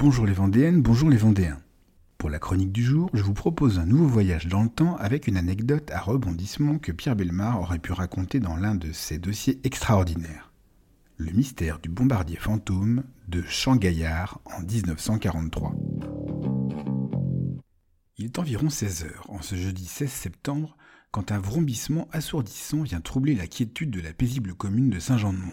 Bonjour les Vendéennes, bonjour les Vendéens. Pour la chronique du jour, je vous propose un nouveau voyage dans le temps avec une anecdote à rebondissement que Pierre Belmar aurait pu raconter dans l'un de ses dossiers extraordinaires. Le mystère du bombardier fantôme de Champ-Gaillard en 1943. Il est environ 16 heures, en ce jeudi 16 septembre, quand un vrombissement assourdissant vient troubler la quiétude de la paisible commune de Saint-Jean-de-Mont.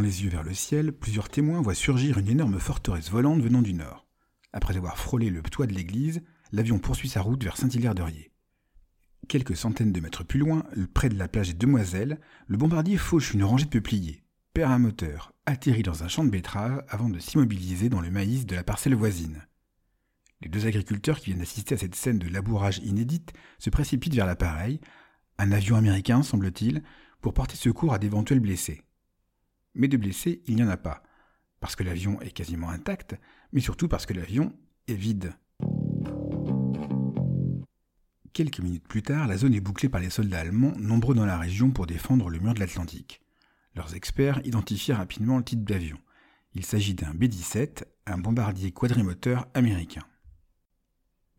Les yeux vers le ciel, plusieurs témoins voient surgir une énorme forteresse volante venant du nord. Après avoir frôlé le toit de l'église, l'avion poursuit sa route vers Saint-Hilaire-de-Riez. Quelques centaines de mètres plus loin, près de la plage des Demoiselles, le bombardier fauche une rangée de peupliers, perd un moteur, atterrit dans un champ de betteraves avant de s'immobiliser dans le maïs de la parcelle voisine. Les deux agriculteurs qui viennent assister à cette scène de labourage inédite se précipitent vers l'appareil, un avion américain semble-t-il, pour porter secours à d'éventuels blessés. Mais de blessés, il n'y en a pas, parce que l'avion est quasiment intact, mais surtout parce que l'avion est vide. Quelques minutes plus tard, la zone est bouclée par les soldats allemands, nombreux dans la région pour défendre le mur de l'Atlantique. Leurs experts identifient rapidement le type d'avion. Il s'agit d'un B-17, un bombardier quadrimoteur américain.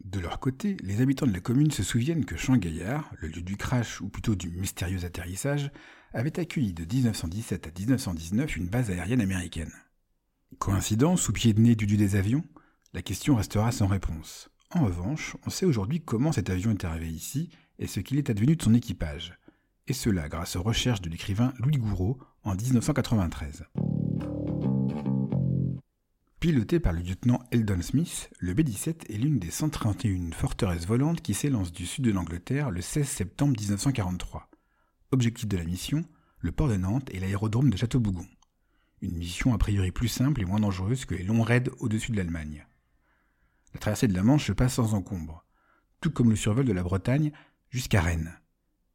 De leur côté, les habitants de la commune se souviennent que Champ-Gaillard, le lieu du crash ou plutôt du mystérieux atterrissage, avait accueilli de 1917 à 1919 une base aérienne américaine. Coïncidence ou pied de nez du dieu des avions La question restera sans réponse. En revanche, on sait aujourd'hui comment cet avion est arrivé ici et ce qu'il est advenu de son équipage. Et cela grâce aux recherches de l'écrivain Louis Gouraud en 1993. Piloté par le lieutenant Eldon Smith, le B-17 est l'une des 131 forteresses volantes qui s'élancent du sud de l'Angleterre le 16 septembre 1943. Objectif de la mission, le port de Nantes et l'aérodrome de Château-Bougon. Une mission a priori plus simple et moins dangereuse que les longs raids au-dessus de l'Allemagne. La traversée de la Manche se passe sans encombre, tout comme le survol de la Bretagne jusqu'à Rennes.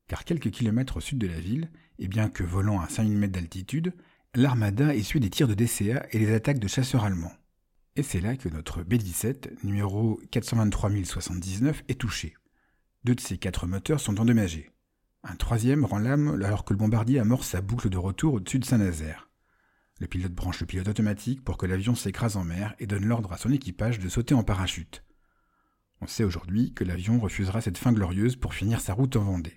Car quelques kilomètres au sud de la ville, et bien que volant à 5000 mètres d'altitude, l'armada essuie des tirs de DCA et des attaques de chasseurs allemands. Et c'est là que notre B-17, numéro 423079, est touché. Deux de ses quatre moteurs sont endommagés. Un troisième rend l'âme alors que le bombardier amorce sa boucle de retour au-dessus de Saint-Nazaire. Le pilote branche le pilote automatique pour que l'avion s'écrase en mer et donne l'ordre à son équipage de sauter en parachute. On sait aujourd'hui que l'avion refusera cette fin glorieuse pour finir sa route en Vendée.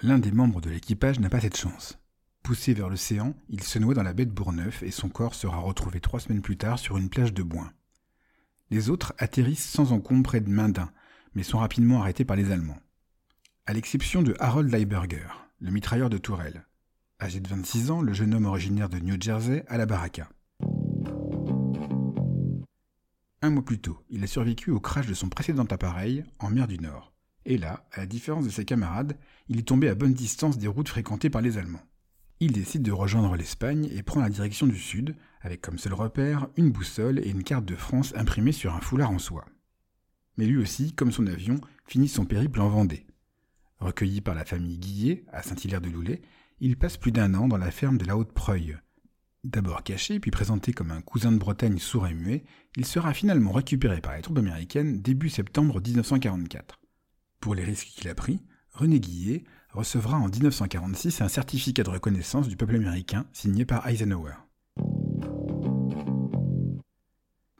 L'un des membres de l'équipage n'a pas cette chance. Poussé vers l'océan, il se noie dans la baie de Bourneuf et son corps sera retrouvé trois semaines plus tard sur une plage de Boin. Les autres atterrissent sans encombre près de Mindin, mais sont rapidement arrêtés par les Allemands à l'exception de Harold Leiberger, le mitrailleur de Tourelle. Âgé de 26 ans, le jeune homme originaire de New Jersey à la baraka. Un mois plus tôt, il a survécu au crash de son précédent appareil en mer du Nord. Et là, à la différence de ses camarades, il est tombé à bonne distance des routes fréquentées par les Allemands. Il décide de rejoindre l'Espagne et prend la direction du sud, avec comme seul repère une boussole et une carte de France imprimée sur un foulard en soie. Mais lui aussi, comme son avion, finit son périple en Vendée. Recueilli par la famille Guillet à Saint-Hilaire-de-Loulay, il passe plus d'un an dans la ferme de la Haute-Preuille. D'abord caché, puis présenté comme un cousin de Bretagne sourd et muet, il sera finalement récupéré par les troupes américaines début septembre 1944. Pour les risques qu'il a pris, René Guillet recevra en 1946 un certificat de reconnaissance du peuple américain signé par Eisenhower.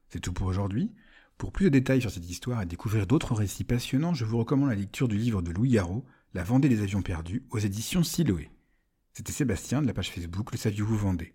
C'est tout pour aujourd'hui. Pour plus de détails sur cette histoire et découvrir d'autres récits passionnants, je vous recommande la lecture du livre de Louis Garot, La Vendée des avions perdus, aux éditions Siloé. C'était Sébastien de la page Facebook Le Saviez-vous Vendée.